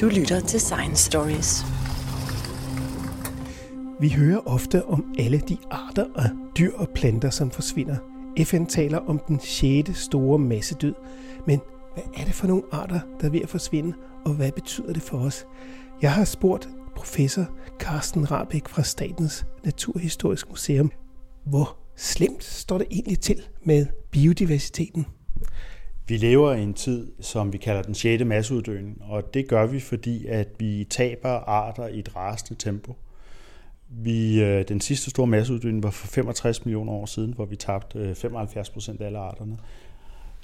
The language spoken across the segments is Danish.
Du lytter til Science Stories. Vi hører ofte om alle de arter af dyr og planter, som forsvinder. FN taler om den sjette store massedød. Men hvad er det for nogle arter, der er ved at forsvinde, og hvad betyder det for os? Jeg har spurgt professor Carsten Rabeck fra Statens Naturhistorisk Museum, hvor slemt står det egentlig til med biodiversiteten? Vi lever i en tid, som vi kalder den 6. masseuddøen, og det gør vi, fordi at vi taber arter i et rasende tempo. Vi, øh, den sidste store masseuddøen var for 65 millioner år siden, hvor vi tabte øh, 75 procent af alle arterne.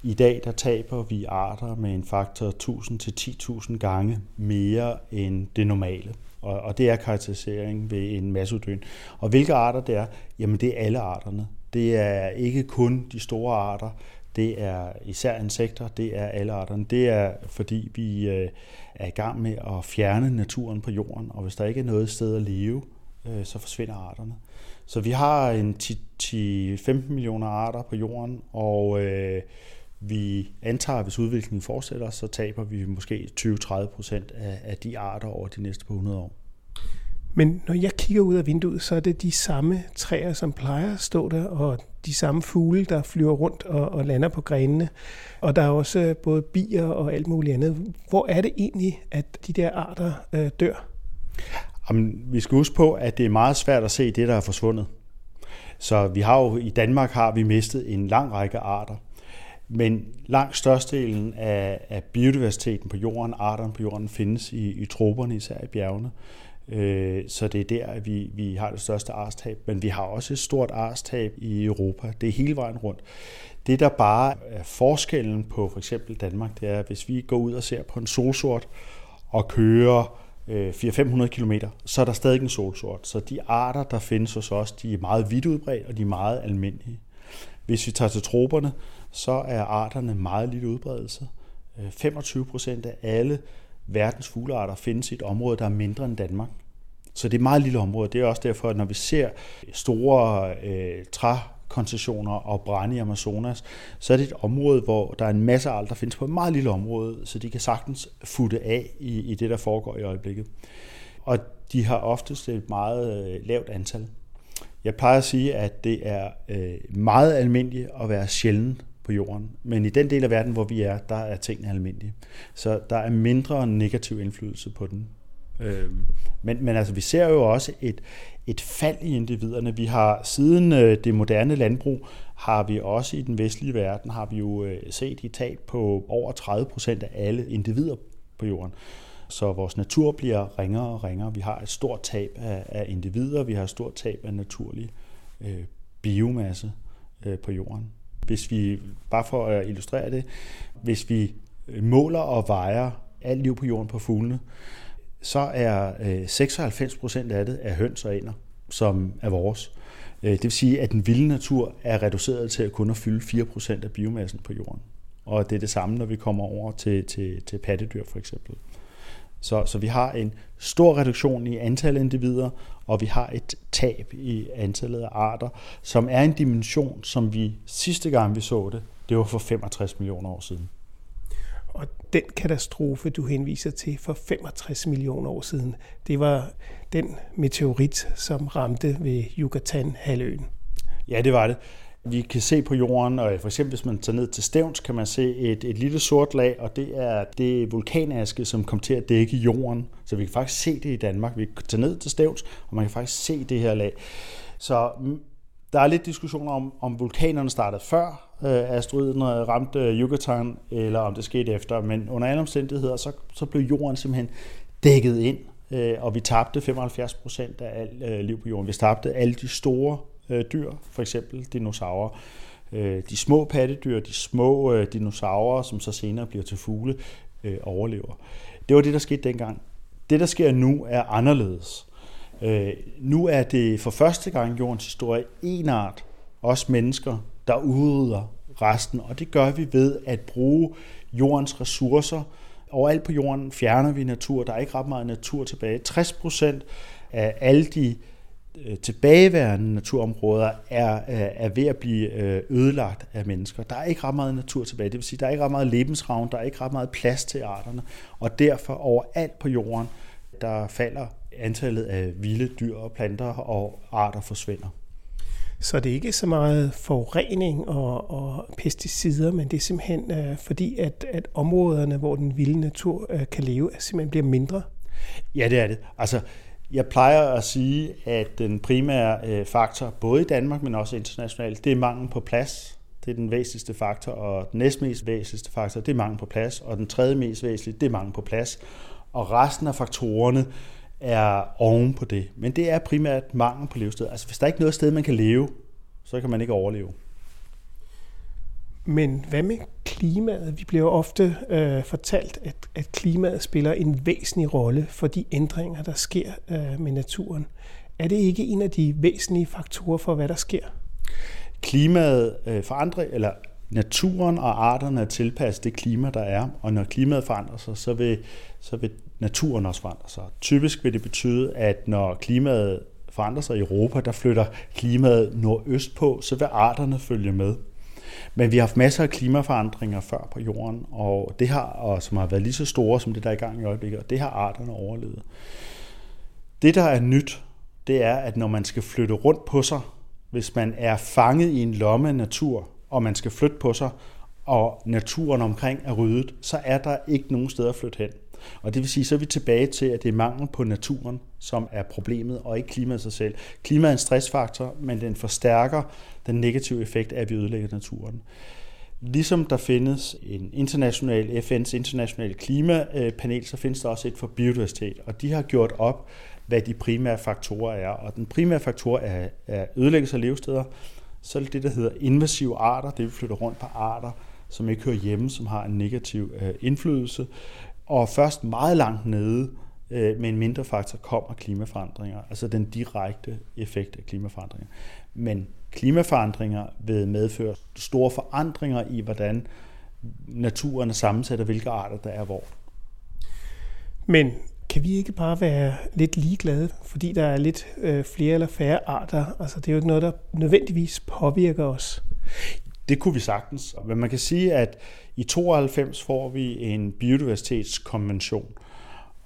I dag der taber vi arter med en faktor 1000 til 10.000 gange mere end det normale. Og, og det er karakterisering ved en masseuddøen. Og hvilke arter det er? Jamen det er alle arterne. Det er ikke kun de store arter, det er især insekter, det er alle arterne. Det er fordi vi øh, er i gang med at fjerne naturen på jorden, og hvis der ikke er noget sted at leve, øh, så forsvinder arterne. Så vi har en 10-15 millioner arter på jorden, og øh, vi antager, at hvis udviklingen fortsætter, så taber vi måske 20-30 procent af, af de arter over de næste par 100 år. Men når jeg kigger ud af vinduet, så er det de samme træer, som plejer at stå der, og de samme fugle, der flyver rundt og, og lander på grenene. Og der er også både bier og alt muligt andet. Hvor er det egentlig, at de der arter øh, dør? Jamen, vi skal huske på, at det er meget svært at se det, der er forsvundet. Så vi har jo i Danmark har vi mistet en lang række arter. Men langt størstedelen af, af biodiversiteten på jorden, arterne på jorden, findes i, i troberne, især i bjergene. Øh, så det er der, at vi, vi har det største arstab. Men vi har også et stort arstab i Europa. Det er hele vejen rundt. Det, der bare er forskellen på for eksempel Danmark, det er, at hvis vi går ud og ser på en solsort og kører øh, 400-500 km, så er der stadig en solsort. Så de arter, der findes hos os, de er meget vidt udbredt, og de er meget almindelige. Hvis vi tager til troberne, så er arterne meget lille udbredelse. Øh, 25 procent af alle verdens fuglearter findes i et område, der er mindre end Danmark. Så det er et meget lille område. Det er også derfor, at når vi ser store øh, trækoncessioner og brænde i Amazonas, så er det et område, hvor der er en masse arter, der findes på et meget lille område, så de kan sagtens futte af i, i det, der foregår i øjeblikket. Og de har oftest et meget øh, lavt antal. Jeg plejer at sige, at det er øh, meget almindeligt at være sjældent på jorden. Men i den del af verden, hvor vi er, der er tingene almindelige. Så der er mindre negativ indflydelse på den. Øhm, men, men altså, vi ser jo også et, et fald i individerne. Vi har siden øh, det moderne landbrug, har vi også i den vestlige verden, har vi jo øh, set i tab på over 30 procent af alle individer på jorden. Så vores natur bliver ringere og ringere. Vi har et stort tab af, af individer, vi har et stort tab af naturlig øh, biomasse øh, på jorden. Hvis vi, bare for at illustrere det, hvis vi måler og vejer alt liv på jorden på fuglene, så er øh, 96 procent af det er høns og ænder, som er vores. Øh, det vil sige, at den vilde natur er reduceret til at kun at fylde 4 procent af biomassen på jorden. Og det er det samme, når vi kommer over til, til, til pattedyr for eksempel. Så, så vi har en stor reduktion i antallet af individer, og vi har et tab i antallet af arter, som er en dimension, som vi sidste gang vi så det, det var for 65 millioner år siden. Og den katastrofe, du henviser til for 65 millioner år siden, det var den meteorit, som ramte ved Yucatan-halvøen. Ja, det var det. Vi kan se på jorden, og for eksempel hvis man tager ned til Stævns, kan man se et, et lille sort lag, og det er det vulkanaske, som kom til at dække jorden. Så vi kan faktisk se det i Danmark. Vi kan tage ned til Stævns, og man kan faktisk se det her lag. Så der er lidt diskussioner om, om vulkanerne startede før øh, asteroiden øh, ramte øh, Yucatan, eller om det skete efter. Men under alle omstændigheder, så, så blev jorden simpelthen dækket ind, øh, og vi tabte 75 procent af alt øh, liv på jorden. Vi tabte alle de store øh, dyr, for eksempel dinosaurer. Øh, de små pattedyr, de små øh, dinosaurer, som så senere bliver til fugle, øh, overlever. Det var det, der skete dengang. Det, der sker nu, er anderledes. Øh, nu er det for første gang i jordens historie en art, os mennesker, der udrydder resten, og det gør vi ved at bruge jordens ressourcer. Overalt på jorden fjerner vi natur. Der er ikke ret meget natur tilbage. 60 procent af alle de tilbageværende naturområder er, er ved at blive øh, ødelagt af mennesker. Der er ikke ret meget natur tilbage, det vil sige, der er ikke ret meget lebensravn, der er ikke ret meget plads til arterne, og derfor overalt på jorden, der falder antallet af vilde dyr og planter, og arter forsvinder. Så det er ikke så meget forurening og, og pesticider, men det er simpelthen øh, fordi, at, at områderne, hvor den vilde natur øh, kan leve, simpelthen bliver mindre? Ja, det er det. Altså, jeg plejer at sige, at den primære øh, faktor, både i Danmark, men også internationalt, det er mangel på plads. Det er den væsentligste faktor, og den næstmest væsentligste faktor, det er mangel på plads, og den tredje mest væsentlige, det er mangel på plads. Og resten af faktorerne er oven på det. Men det er primært mangel på levested. Altså hvis der er ikke noget sted, man kan leve, så kan man ikke overleve. Men hvad med klimaet? Vi bliver ofte øh, fortalt, at, at klimaet spiller en væsentlig rolle for de ændringer, der sker øh, med naturen. Er det ikke en af de væsentlige faktorer for, hvad der sker? Klimaet øh, forandrer, eller naturen og arterne er tilpasset det klima, der er, og når klimaet forandrer sig, så vil, så vil naturen også forandre sig. Typisk vil det betyde, at når klimaet forandrer sig i Europa, der flytter klimaet nordøst på, så vil arterne følge med. Men vi har haft masser af klimaforandringer før på jorden, og det har, og som har været lige så store som det, der er i gang i øjeblikket, og det har arterne overlevet. Det, der er nyt, det er, at når man skal flytte rundt på sig, hvis man er fanget i en lomme af natur, og man skal flytte på sig, og naturen omkring er ryddet, så er der ikke nogen steder at flytte hen. Og det vil sige, så er vi tilbage til, at det er mangel på naturen, som er problemet, og ikke klimaet sig selv. Klimaet er en stressfaktor, men den forstærker den negative effekt af, at vi ødelægger naturen. Ligesom der findes en international, FN's internationale klimapanel, så findes der også et for biodiversitet, og de har gjort op, hvad de primære faktorer er. Og den primære faktor er, er ødelæggelse af levesteder, så er det det, der hedder invasive arter, det vi flytter rundt på arter, som ikke hører hjemme, som har en negativ øh, indflydelse. Og først meget langt nede øh, med en mindre faktor kommer klimaforandringer, altså den direkte effekt af klimaforandringer. Men klimaforandringer vil medføre store forandringer i, hvordan naturen er sammensat, og hvilke arter der er hvor. Men kan vi ikke bare være lidt ligeglade, fordi der er lidt øh, flere eller færre arter? Altså, det er jo ikke noget, der nødvendigvis påvirker os. Det kunne vi sagtens. Men man kan sige, at i 92 får vi en biodiversitetskonvention,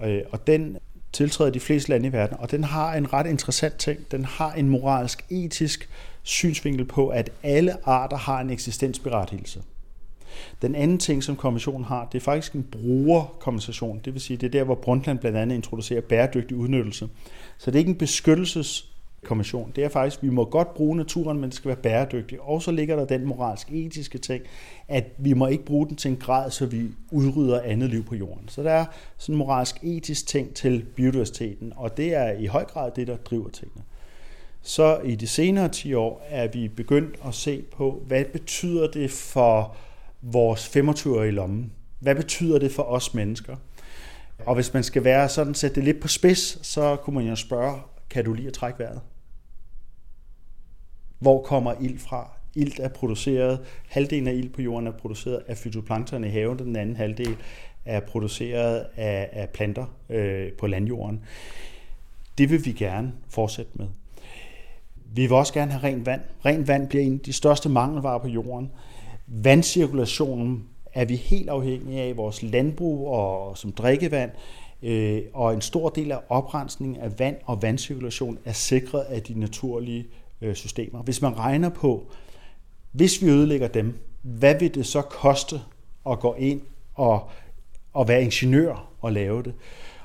øh, og den tiltræder de fleste lande i verden, og den har en ret interessant ting. Den har en moralsk, etisk synsvinkel på, at alle arter har en eksistensberettigelse. Den anden ting, som kommissionen har, det er faktisk en brugerkompensation. Det vil sige, det er der, hvor Brundtland blandt andet introducerer bæredygtig udnyttelse. Så det er ikke en beskyttelses konvention, Det er faktisk, at vi må godt bruge naturen, men det skal være bæredygtigt. Og så ligger der den moralsk-etiske ting, at vi må ikke bruge den til en grad, så vi udrydder andet liv på jorden. Så der er sådan en moralsk-etisk ting til biodiversiteten, og det er i høj grad det, der driver tingene så i de senere 10 år er vi begyndt at se på, hvad betyder det for vores 25 i lommen? Hvad betyder det for os mennesker? Og hvis man skal være sådan, sætte det lidt på spids, så kunne man jo spørge, kan du lide at trække vejret? Hvor kommer ild fra? Ilt er produceret, halvdelen af ild på jorden er produceret af fytoplankton i haven, den anden halvdel er produceret af, af planter øh, på landjorden. Det vil vi gerne fortsætte med. Vi vil også gerne have rent vand. Rent vand bliver en af de største mangelvarer på jorden. Vandcirkulationen er vi helt afhængige af vores landbrug og som drikkevand, øh, og en stor del af oprensningen af vand og vandcirkulation er sikret af de naturlige øh, systemer. Hvis man regner på, hvis vi ødelægger dem, hvad vil det så koste at gå ind og, og være ingeniør og lave det?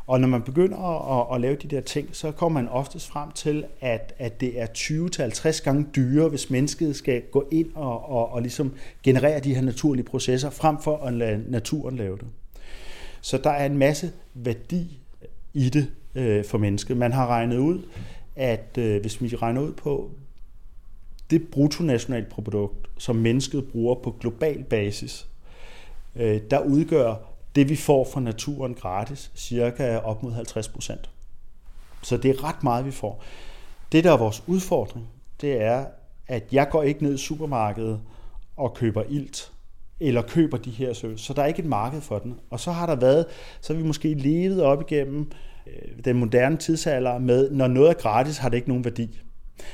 Og når man begynder at, at lave de der ting, så kommer man oftest frem til, at, at det er 20-50 gange dyrere, hvis mennesket skal gå ind og, og, og ligesom generere de her naturlige processer, frem for at lade naturen lave det. Så der er en masse værdi i det øh, for mennesket. Man har regnet ud, at øh, hvis vi regner ud på det bruttonationalprodukt, som mennesket bruger på global basis, øh, der udgør det vi får fra naturen gratis, cirka op mod 50 procent. Så det er ret meget, vi får. Det, der er vores udfordring, det er, at jeg går ikke ned i supermarkedet og køber ilt, eller køber de her services. Så der er ikke et marked for den. Og så har der været, så har vi måske levet op igennem øh, den moderne tidsalder med, når noget er gratis, har det ikke nogen værdi.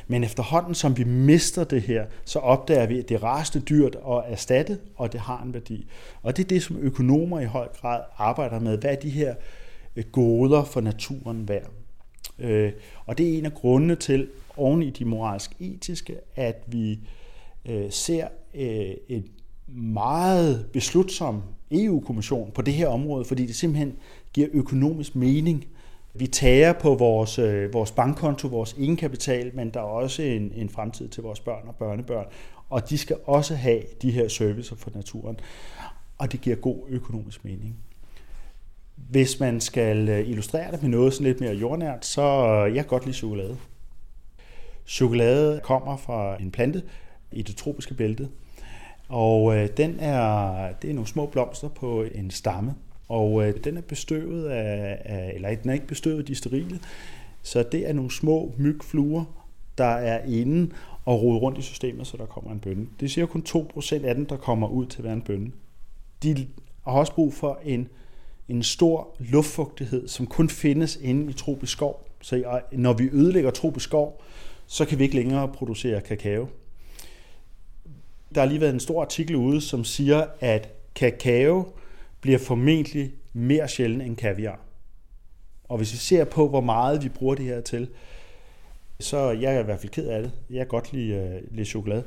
Men efterhånden, som vi mister det her, så opdager vi, at det er raste dyrt at erstatte, og det har en værdi. Og det er det, som økonomer i høj grad arbejder med. Hvad er de her øh, goder for naturen værd? Øh, og det er en af grundene til, oven i de moralsk-etiske, at vi øh, ser en meget beslutsom EU-kommission på det her område, fordi det simpelthen giver økonomisk mening. Vi tager på vores, øh, vores bankkonto, vores egenkapital, men der er også en, en fremtid til vores børn og børnebørn, og de skal også have de her servicer for naturen, og det giver god økonomisk mening. Hvis man skal øh, illustrere det med noget sådan lidt mere jordnært, så øh, jeg kan godt lide chokolade. Chokolade kommer fra en plante i det tropiske bælte, og øh, den er, det er nogle små blomster på en stamme, og øh, den er bestøvet af, af, eller den er ikke bestøvet, de sterile, så det er nogle små mygfluer, der er inde og rode rundt i systemet, så der kommer en bønne. Det siger kun 2% af dem, der kommer ud til at være en bønne. De har også brug for en, en stor luftfugtighed, som kun findes inde i tropisk skov. Så når vi ødelægger tropisk skov, så kan vi ikke længere producere kakao. Der har lige været en stor artikel ude, som siger, at kakao bliver formentlig mere sjældent end kaviar. Og hvis vi ser på, hvor meget vi bruger det her til, så jeg er i hvert fald ked af det. Jeg kan godt lide, øh, uh, lide chokolade.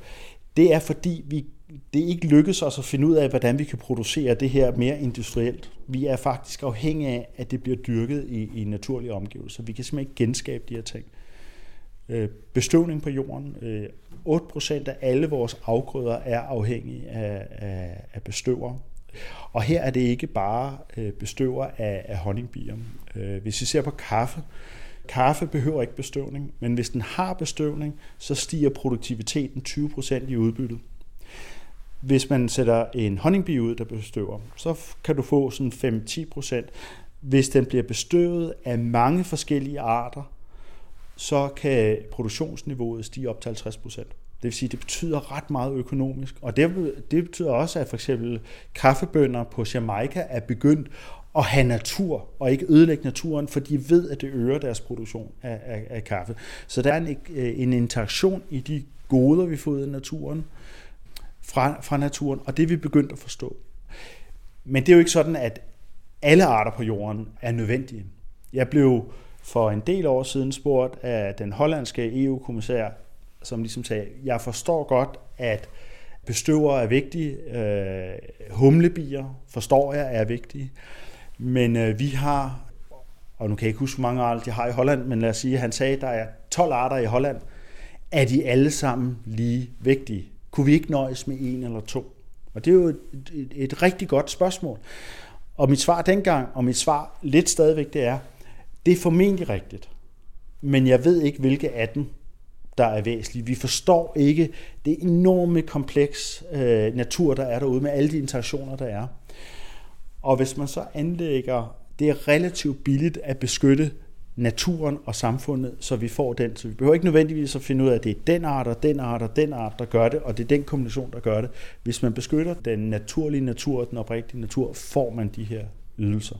Det er fordi, vi, det ikke lykkes os at finde ud af, hvordan vi kan producere det her mere industrielt. Vi er faktisk afhængige af, at det bliver dyrket i, i naturlige omgivelser. Vi kan simpelthen ikke genskabe de her ting. Øh, bestøvning på jorden. Øh, 8% af alle vores afgrøder er afhængige af, af, af bestøvere og her er det ikke bare øh, bestøver af, af honningbier. Øh, hvis vi ser på kaffe, kaffe behøver ikke bestøvning, men hvis den har bestøvning, så stiger produktiviteten 20% i udbyttet. Hvis man sætter en honningbi ud, der bestøver, så kan du få sådan 5-10%. Hvis den bliver bestøvet af mange forskellige arter, så kan produktionsniveauet stige op til 50 procent. Det vil sige, at det betyder ret meget økonomisk. Og det, det betyder også, at for eksempel kaffebønder på Jamaica er begyndt at have natur, og ikke ødelægge naturen, for de ved, at det øger deres produktion af, af, af kaffe. Så der er en, øh, en interaktion i de goder, vi får ud af naturen, fra, fra naturen, og det er vi begyndt at forstå. Men det er jo ikke sådan, at alle arter på jorden er nødvendige. Jeg blev for en del år siden spurgt af den hollandske EU-kommissær, som ligesom sagde, jeg forstår godt, at bestøvere er vigtige, øh, humlebier forstår jeg er vigtige, men øh, vi har, og nu kan jeg ikke huske, hvor mange arter de har i Holland, men lad os sige, at han sagde, at der er 12 arter i Holland, er de alle sammen lige vigtige? Kunne vi ikke nøjes med en eller to? Og det er jo et, et, et rigtig godt spørgsmål. Og mit svar dengang, og mit svar lidt stadigvæk, det er, det er formentlig rigtigt, men jeg ved ikke, hvilke af dem, der er væsentlige. Vi forstår ikke det enorme kompleks øh, natur, der er derude med alle de interaktioner, der er. Og hvis man så anlægger, det er relativt billigt at beskytte naturen og samfundet, så vi får den. Så vi behøver ikke nødvendigvis at finde ud af, at det er den art og den art og den art, der gør det, og det er den kombination, der gør det. Hvis man beskytter den naturlige natur, den oprigtige natur, får man de her ydelser.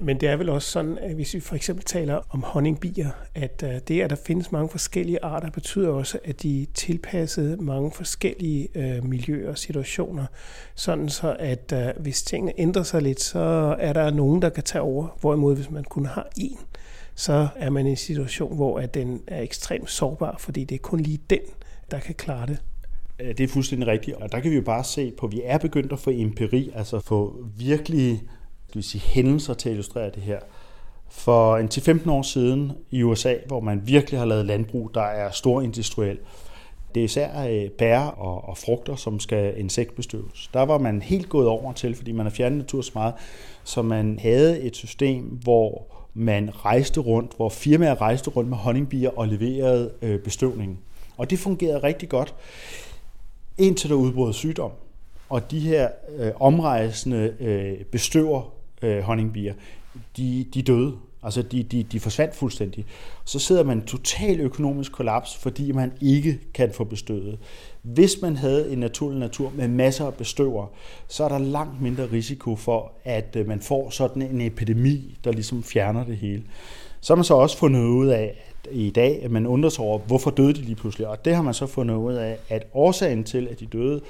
Men det er vel også sådan, at hvis vi for eksempel taler om honningbier, at øh, det, at der findes mange forskellige arter, betyder også, at de er tilpasset mange forskellige øh, miljøer og situationer. Sådan så, at øh, hvis tingene ændrer sig lidt, så er der nogen, der kan tage over. Hvorimod, hvis man kun har én, så er man i en situation, hvor at den er ekstremt sårbar, fordi det er kun lige den, der kan klare det. Det er fuldstændig rigtigt, og der kan vi jo bare se på, at vi er begyndt at få empiri, altså få virkelig skal vi sige, hændelser til at illustrere det her. For en til 15 år siden i USA, hvor man virkelig har lavet landbrug, der er stor industriel, det er især øh, bær og, og frugter, som skal insektbestøves. Der var man helt gået over til, fordi man har fjernet natur så meget, så man havde et system, hvor man rejste rundt, hvor firmaer rejste rundt med honningbier og leverede øh, bestøvningen. Og det fungerede rigtig godt, indtil der udbrød sygdom. Og de her øh, omrejsende øh, bestøver øh, honningbier, de, de døde. Altså, de, de, de forsvandt fuldstændig. Så sidder man total økonomisk kollaps, fordi man ikke kan få bestøvet. Hvis man havde en naturlig natur med masser af bestøver, så er der langt mindre risiko for, at øh, man får sådan en epidemi, der ligesom fjerner det hele. Så har man så også fundet ud af, at i dag, at man undrer sig over, hvorfor døde de lige pludselig. Og det har man så fundet ud af, at årsagen til, at de døde,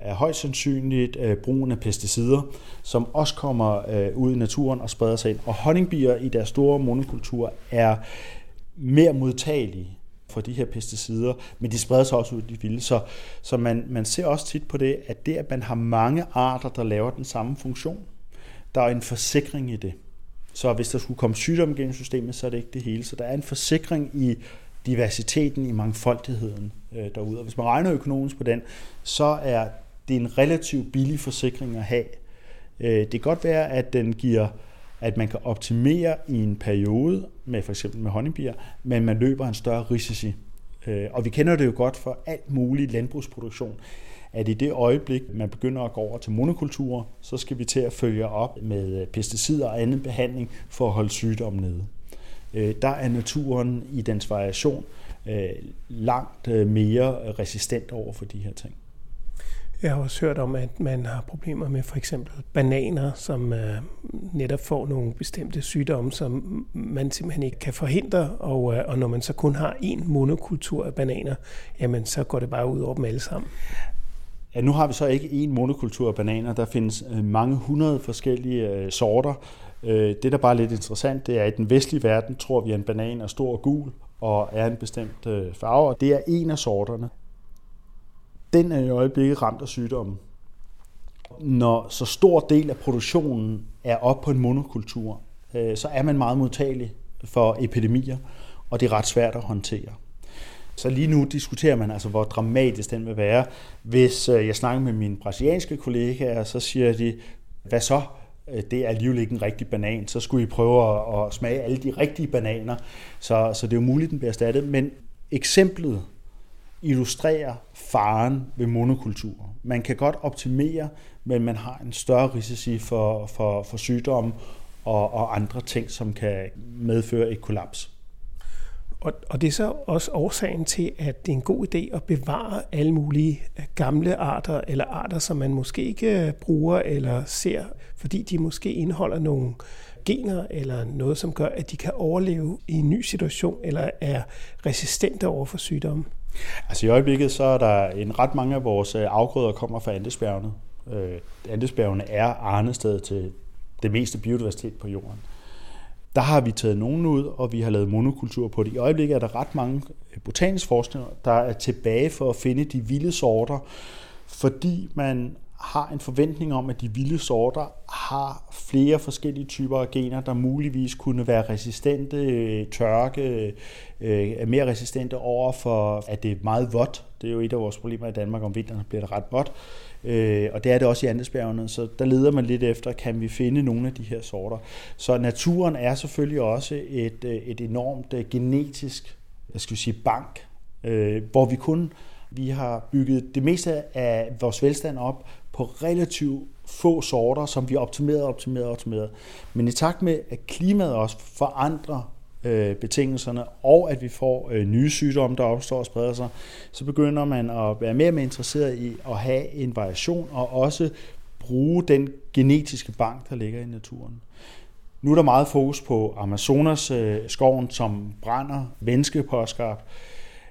er højst sandsynligt øh, brugen af pesticider, som også kommer øh, ud i naturen og spreder sig ind. Og honningbier i deres store monokultur er mere modtagelige for de her pesticider, men de spreder sig også ud i de vilde. Så, så man, man ser også tit på det, at det, at man har mange arter, der laver den samme funktion, der er en forsikring i det. Så hvis der skulle komme sygdom gennem systemet, så er det ikke det hele. Så der er en forsikring i diversiteten, i mangfoldigheden øh, derude. Og hvis man regner økonomisk på den, så er det er en relativt billig forsikring at have. Øh, det kan godt være, at den giver at man kan optimere i en periode, med for eksempel med honningbier, men man løber en større risici. Øh, og vi kender det jo godt for alt mulig landbrugsproduktion, at i det øjeblik, man begynder at gå over til monokulturer, så skal vi til at følge op med øh, pesticider og anden behandling for at holde sygdommen nede. Der er naturen i dens variation langt mere resistent over for de her ting. Jeg har også hørt om, at man har problemer med for eksempel bananer, som øh, netop får nogle bestemte sygdomme, som man simpelthen ikke kan forhindre. Og, øh, og når man så kun har én monokultur af bananer, jamen så går det bare ud over dem alle sammen. Ja, nu har vi så ikke én monokultur af bananer. Der findes øh, mange hundrede forskellige øh, sorter. Øh, det, der bare er lidt interessant, det er, at i den vestlige verden tror vi, at en banan er stor og gul og er en bestemt øh, farve, og det er en af sorterne den er i øjeblikket ramt af sygdommen. Når så stor del af produktionen er op på en monokultur, øh, så er man meget modtagelig for epidemier, og det er ret svært at håndtere. Så lige nu diskuterer man altså, hvor dramatisk den vil være. Hvis øh, jeg snakker med mine brasilianske kollegaer, så siger de, hvad så? Øh, det er alligevel ikke en rigtig banan. Så skulle I prøve at smage alle de rigtige bananer. Så, så det er jo muligt, den bliver erstattet. Men eksemplet illustrerer faren ved monokultur. Man kan godt optimere, men man har en større risici for, for, for sygdom og, og andre ting, som kan medføre et kollaps. Og, og det er så også årsagen til, at det er en god idé at bevare alle mulige gamle arter, eller arter, som man måske ikke bruger eller ser, fordi de måske indeholder nogle gener eller noget, som gør, at de kan overleve i en ny situation, eller er resistente over for sygdomme. Altså i øjeblikket, så er der en ret mange af vores øh, afgrøder kommer fra Andesbjergene. Øh, Andesbjergene er arnested til det meste biodiversitet på jorden. Der har vi taget nogen ud, og vi har lavet monokultur på det. I øjeblikket er der ret mange øh, botaniske forskere, der er tilbage for at finde de vilde sorter, fordi man har en forventning om, at de vilde sorter har flere forskellige typer af gener, der muligvis kunne være resistente, øh, tørke, øh, er mere resistente over for, at det er meget vådt. Det er jo et af vores problemer i Danmark, om vinteren bliver det ret vådt. Øh, og det er det også i Andesbjergene, så der leder man lidt efter, kan vi finde nogle af de her sorter. Så naturen er selvfølgelig også et, et enormt genetisk, jeg skal sige, bank, hvor vi kun vi har bygget det meste af vores velstand op på relativt få sorter, som vi har optimerer optimeret. Men i takt med, at klimaet også forandrer øh, betingelserne, og at vi får øh, nye sygdomme, der opstår og spreder sig, så begynder man at være mere og mere interesseret i at have en variation, og også bruge den genetiske bank, der ligger i naturen. Nu er der meget fokus på Amazonas øh, skoven, som brænder menneskepåskabt,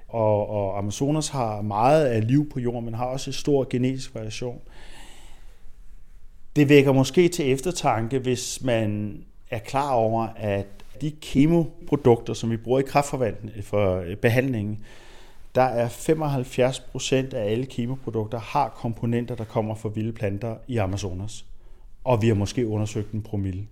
og, og Amazonas har meget af liv på jorden, men har også en stor genetisk variation. Det vækker måske til eftertanke, hvis man er klar over, at de kemoprodukter, som vi bruger i kraftforvaltning øh, for øh, behandlingen, der er 75 procent af alle kemoprodukter har komponenter, der kommer fra vilde planter i Amazonas. Og vi har måske undersøgt en promille.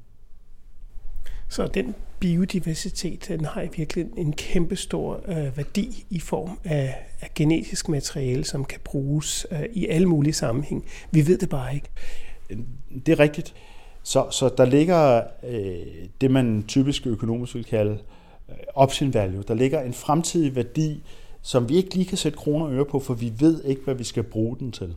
Så den biodiversitet, den har i virkelig en kæmpe stor øh, værdi i form af, af genetisk materiale, som kan bruges øh, i alle mulige sammenhæng. Vi ved det bare ikke. Det er rigtigt. Så, så der ligger øh, det, man typisk økonomisk vil kalde øh, option value. Der ligger en fremtidig værdi, som vi ikke lige kan sætte kroner og øre på, for vi ved ikke, hvad vi skal bruge den til.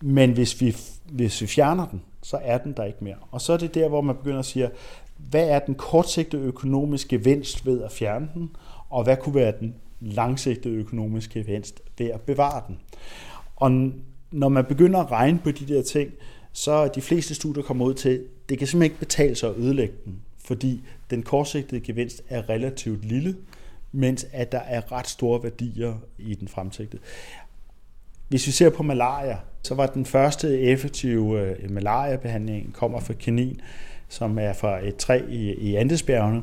Men hvis vi, hvis vi fjerner den, så er den der ikke mere. Og så er det der, hvor man begynder at sige, hvad er den kortsigtede økonomiske gevinst ved at fjerne den, og hvad kunne være den langsigtede økonomiske gevinst ved at bevare den. Og når man begynder at regne på de der ting, så er de fleste studier kommer ud til, det kan simpelthen ikke betale sig at ødelægge den, fordi den kortsigtede gevinst er relativt lille, mens at der er ret store værdier i den fremsigtede. Hvis vi ser på malaria, så var den første effektive øh, malariabehandling kommer fra kanin, som er fra et træ i, i Andesbjergene.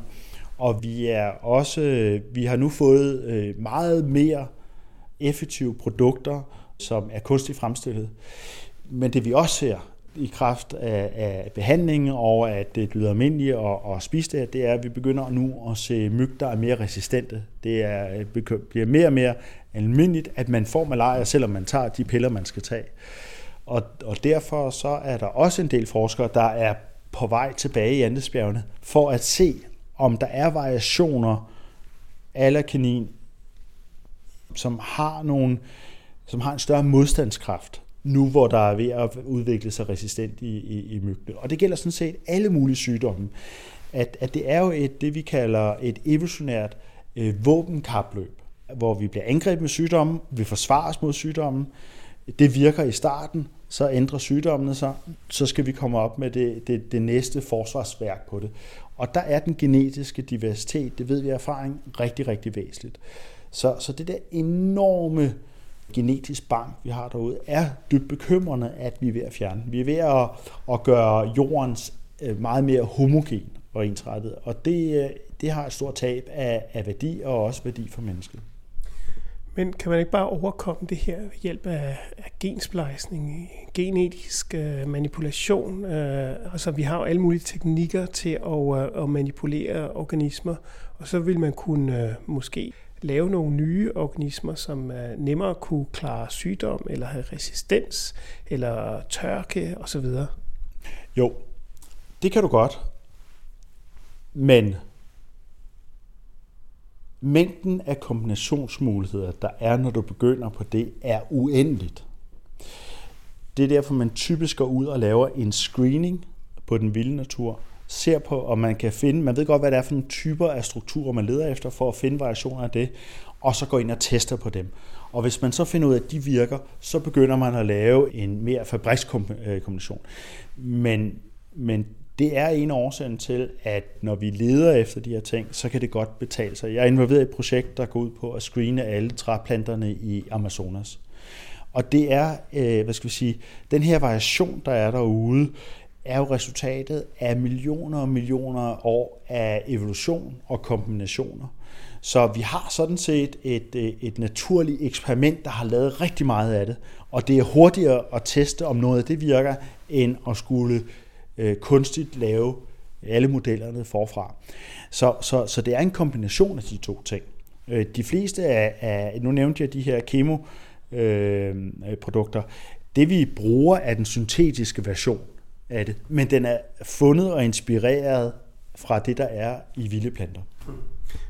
Og vi er også, øh, vi har nu fået øh, meget mere effektive produkter, som er kunstigt fremstillet. Men det vi også ser i kraft af, af behandlingen og at det bliver almindeligt at, at spise det, det er, at vi begynder nu at se myg, der er mere resistente. Det er, øh, bliver mere og mere almindeligt, at man får malaria, selvom man tager de piller, man skal tage. Og, og derfor så er der også en del forskere, der er på vej tilbage i Andesbjergene for at se, om der er variationer af kanin, som har nogle, som har en større modstandskraft, nu hvor der er ved at udvikle sig resistent i, i, i myggene. Og det gælder sådan set alle mulige sygdomme. At, at det er jo et, det, vi kalder et evolutionært øh, våbenkapløb, hvor vi bliver angrebet med sygdommen, vi forsvares mod sygdommen, det virker i starten, så ændrer sygdommene sig, så skal vi komme op med det, det, det næste forsvarsværk på det. Og der er den genetiske diversitet, det ved vi af erfaring, rigtig, rigtig væsentligt. Så, så det der enorme genetisk bank, vi har derude, er dybt bekymrende, at vi er ved at fjerne. Vi er ved at, at gøre jordens øh, meget mere homogen og ensrettet, og det, øh, det har et stort tab af, af værdi og også værdi for mennesket. Men kan man ikke bare overkomme det her ved hjælp af, af gensplejsning, genetisk øh, manipulation? Øh, altså vi har jo alle mulige teknikker til at, øh, at manipulere organismer, og så vil man kunne øh, måske lave nogle nye organismer, som uh, nemmere kunne klare sygdom, eller have resistens, eller tørke osv. Jo, det kan du godt. Men Mængden af kombinationsmuligheder, der er, når du begynder på det, er uendeligt. Det er derfor, man typisk går ud og laver en screening på den vilde natur, ser på, om man kan finde, man ved godt, hvad det er for nogle typer af strukturer, man leder efter, for at finde variationer af det, og så går ind og tester på dem. Og hvis man så finder ud af, at de virker, så begynder man at lave en mere fabrikskombination. Øh, men, men det er en af årsagen til, at når vi leder efter de her ting, så kan det godt betale sig. Jeg er involveret i et projekt, der går ud på at screene alle træplanterne i Amazonas. Og det er, øh, hvad skal vi sige, den her variation, der er derude, er jo resultatet af millioner og millioner år af evolution og kombinationer. Så vi har sådan set et, øh, et naturligt eksperiment, der har lavet rigtig meget af det, og det er hurtigere at teste, om noget af det virker, end at skulle øh, kunstigt lave alle modellerne forfra. Så, så, så det er en kombination af de to ting. Øh, de fleste af, af nu nævnte jeg de her kemoprodukter, øh, det vi bruger er den syntetiske version af det, men den er fundet og inspireret fra det, der er i vilde planter.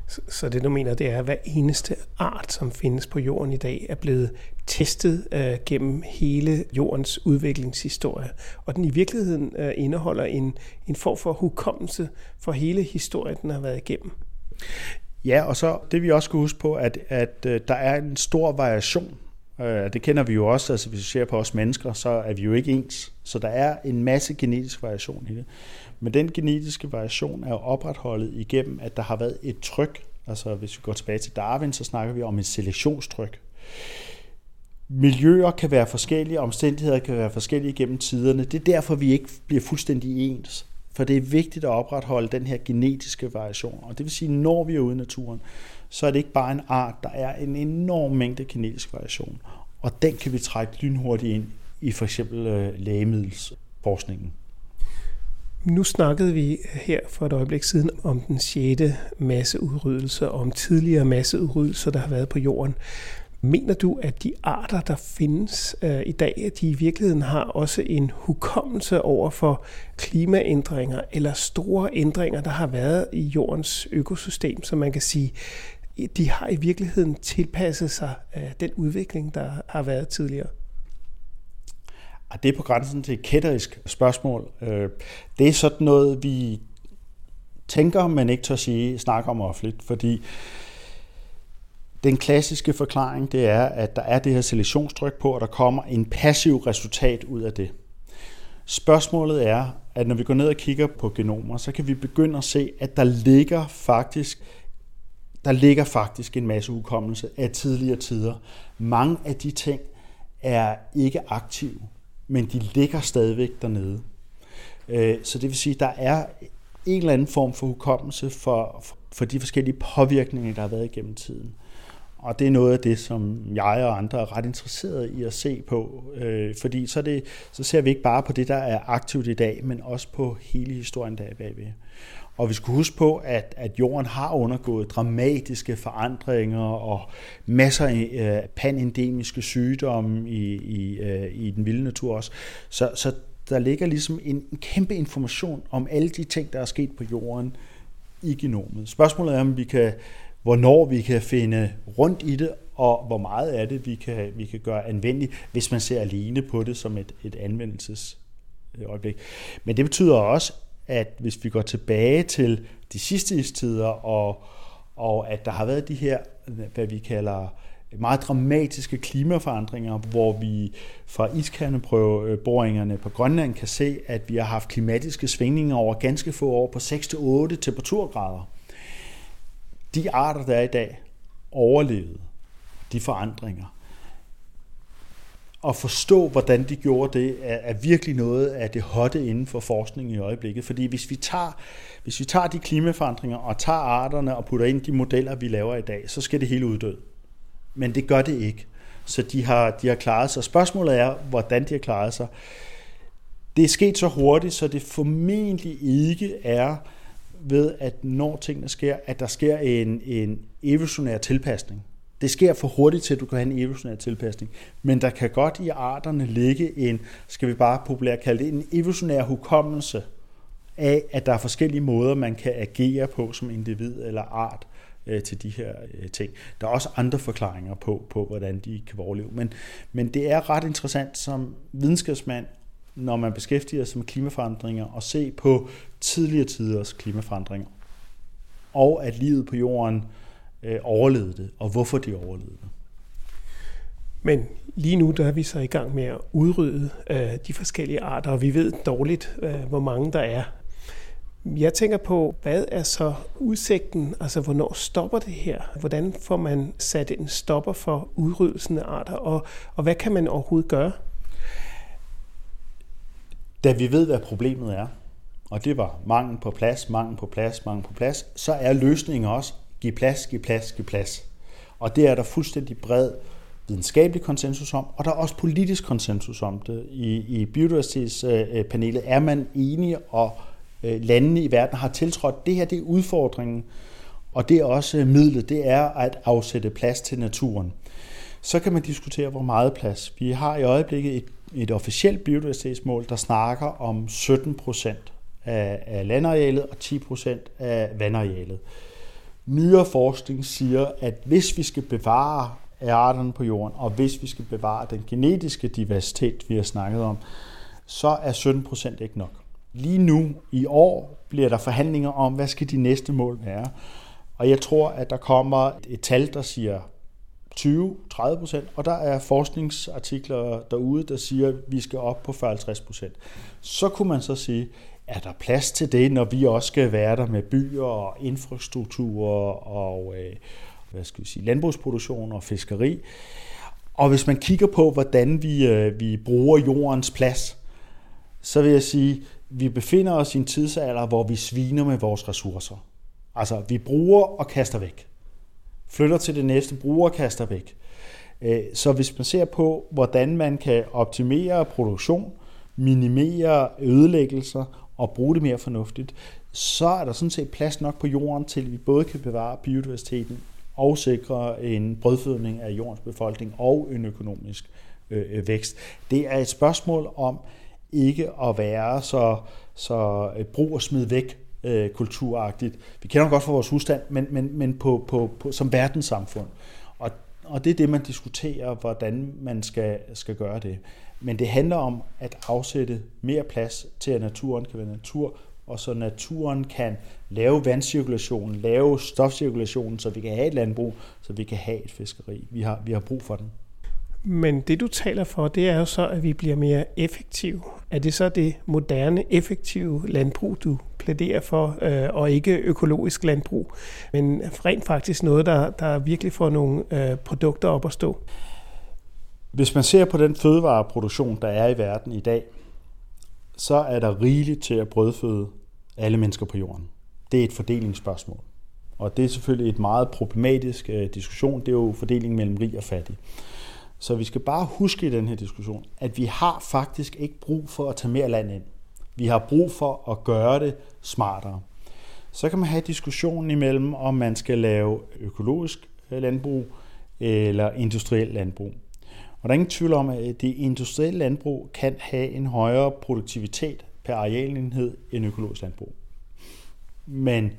Så det du mener, det er, at hver eneste art, som findes på jorden i dag, er blevet testet øh, gennem hele jordens udviklingshistorie. Og den i virkeligheden øh, indeholder en, en form for hukommelse for hele historien, den har været igennem. Ja, og så det vi også skal huske på, at, at øh, der er en stor variation. Øh, det kender vi jo også, altså hvis vi ser på os mennesker, så er vi jo ikke ens. Så der er en masse genetisk variation i det. Men den genetiske variation er jo opretholdet igennem, at der har været et tryk. Altså hvis vi går tilbage til Darwin, så snakker vi om et selektionstryk. Miljøer kan være forskellige, omstændigheder kan være forskellige gennem tiderne. Det er derfor, vi ikke bliver fuldstændig ens. For det er vigtigt at opretholde den her genetiske variation. Og det vil sige, når vi er ude i naturen, så er det ikke bare en art, der er en enorm mængde genetisk variation. Og den kan vi trække lynhurtigt ind i for eksempel øh, lægemiddelsforskningen. Nu snakkede vi her for et øjeblik siden om den sjette masseudryddelse, og om tidligere masseudryddelser, der har været på jorden. Mener du, at de arter, der findes øh, i dag, at de i virkeligheden har også en hukommelse over for klimaændringer eller store ændringer, der har været i jordens økosystem, så man kan sige, de har i virkeligheden tilpasset sig øh, den udvikling, der har været tidligere? Det er på grænsen til et kætterisk spørgsmål. Øh, det er sådan noget, vi tænker, men ikke tør sige, snakker om offentligt, fordi den klassiske forklaring, det er, at der er det her selektionstryk på, og der kommer en passiv resultat ud af det. Spørgsmålet er, at når vi går ned og kigger på genomer, så kan vi begynde at se, at der ligger faktisk der ligger faktisk en masse ukommelse af tidligere tider. Mange af de ting er ikke aktive, men de ligger stadigvæk dernede. Øh, så det vil sige, at der er en eller anden form for hukommelse for, for de forskellige påvirkninger, der har været igennem tiden. Og det er noget af det, som jeg og andre er ret interesserede i at se på, øh, fordi så, det, så ser vi ikke bare på det, der er aktivt i dag, men også på hele historien der bagved. Og vi skal huske på, at, at jorden har undergået dramatiske forandringer og masser af øh, panendemiske sygdomme i, i, øh, i den vilde natur også. Så, så der ligger ligesom en, en kæmpe information om alle de ting, der er sket på jorden i genomet. Spørgsmålet er, om vi kan, hvornår vi kan finde rundt i det, og hvor meget af det vi kan, vi kan gøre anvendeligt, hvis man ser alene på det som et, et anvendelsesøjeblik. Men det betyder også, at hvis vi går tilbage til de sidste istider, og, og at der har været de her, hvad vi kalder meget dramatiske klimaforandringer, hvor vi fra iskerneprøveboringerne på Grønland kan se, at vi har haft klimatiske svingninger over ganske få år på 6-8 temperaturgrader. De arter, der er i dag, overlevede de forandringer at forstå, hvordan de gjorde det, er, er virkelig noget af det hotte inden for forskning i øjeblikket. Fordi hvis vi, tager, hvis vi tager de klimaforandringer og tager arterne og putter ind de modeller, vi laver i dag, så skal det hele uddø. Men det gør det ikke. Så de har, de har klaret sig. Spørgsmålet er, hvordan de har klaret sig. Det er sket så hurtigt, så det formentlig ikke er ved, at når tingene sker, at der sker en, en evolutionær tilpasning. Det sker for hurtigt til, at du kan have en evolutionær tilpasning. Men der kan godt i arterne ligge en, skal vi bare populært kalde det, en evolutionær hukommelse af, at der er forskellige måder, man kan agere på som individ eller art øh, til de her øh, ting. Der er også andre forklaringer på, på hvordan de kan overleve. Men, men det er ret interessant som videnskabsmand, når man beskæftiger sig med klimaforandringer, og se på tidligere tiders klimaforandringer. Og at livet på jorden øh, overlevede det, og hvorfor de overlevede det. Men lige nu der er vi så i gang med at udrydde øh, de forskellige arter, og vi ved dårligt, øh, hvor mange der er. Jeg tænker på, hvad er så udsigten? Altså, hvornår stopper det her? Hvordan får man sat en stopper for udryddelsen af arter, og, og hvad kan man overhovedet gøre? Da vi ved, hvad problemet er, og det var mangel på plads, mangel på plads, mangel på plads, så er løsningen også Giv plads, giv plads, giv plads. Og det er der fuldstændig bred videnskabelig konsensus om, og der er også politisk konsensus om det. I, i biodiversitetspanelet er man enige, og øh, landene i verden har tiltrådt, det her det er udfordringen, og det er også øh, midlet, det er at afsætte plads til naturen. Så kan man diskutere, hvor meget plads. Vi har i øjeblikket et, et officielt biodiversitetsmål, der snakker om 17 procent af, af landarealet og 10 procent af vandarealet. Nyere forskning siger, at hvis vi skal bevare arterne på jorden, og hvis vi skal bevare den genetiske diversitet, vi har snakket om, så er 17 procent ikke nok. Lige nu i år bliver der forhandlinger om, hvad skal de næste mål være. Og jeg tror, at der kommer et tal, der siger 20-30 procent, og der er forskningsartikler derude, der siger, at vi skal op på 40-50 procent. Så kunne man så sige, er der plads til det, når vi også skal være der med byer og infrastruktur og øh, hvad skal vi sige, landbrugsproduktion og fiskeri? Og hvis man kigger på, hvordan vi, øh, vi bruger jordens plads, så vil jeg sige, vi befinder os i en tidsalder, hvor vi sviner med vores ressourcer. Altså, vi bruger og kaster væk. Flytter til det næste, bruger og kaster væk. Øh, så hvis man ser på, hvordan man kan optimere produktion, minimere ødelæggelser og bruge det mere fornuftigt, så er der sådan set plads nok på jorden til, at vi både kan bevare biodiversiteten og sikre en brødfødning af jordens befolkning og en økonomisk øh, øh vækst. Det er et spørgsmål om ikke at være så, så øh, brug og smid væk øh, kulturagtigt. Vi kender godt fra vores husstand, men, men, men på, på, på, som verdenssamfund. Og Og det er det, man diskuterer, hvordan man skal, skal gøre det. Men det handler om at afsætte mere plads til, at naturen kan være natur, og så naturen kan lave vandcirkulation, lave stofcirkulation, så vi kan have et landbrug, så vi kan have et fiskeri. Vi har, vi har brug for den. Men det du taler for, det er jo så, at vi bliver mere effektive. Er det så det moderne, effektive landbrug, du plæderer for, øh, og ikke økologisk landbrug, men rent faktisk noget, der, der virkelig får nogle øh, produkter op at stå? Hvis man ser på den fødevareproduktion, der er i verden i dag, så er der rigeligt til at brødføde alle mennesker på jorden. Det er et fordelingsspørgsmål. Og det er selvfølgelig et meget problematisk øh, diskussion. Det er jo fordelingen mellem rig og fattig. Så vi skal bare huske i den her diskussion, at vi har faktisk ikke brug for at tage mere land ind. Vi har brug for at gøre det smartere. Så kan man have diskussionen imellem, om man skal lave økologisk øh, landbrug eller industriel landbrug. Og der er ingen tvivl om, at det industrielle landbrug kan have en højere produktivitet per arealenhed end økologisk landbrug. Men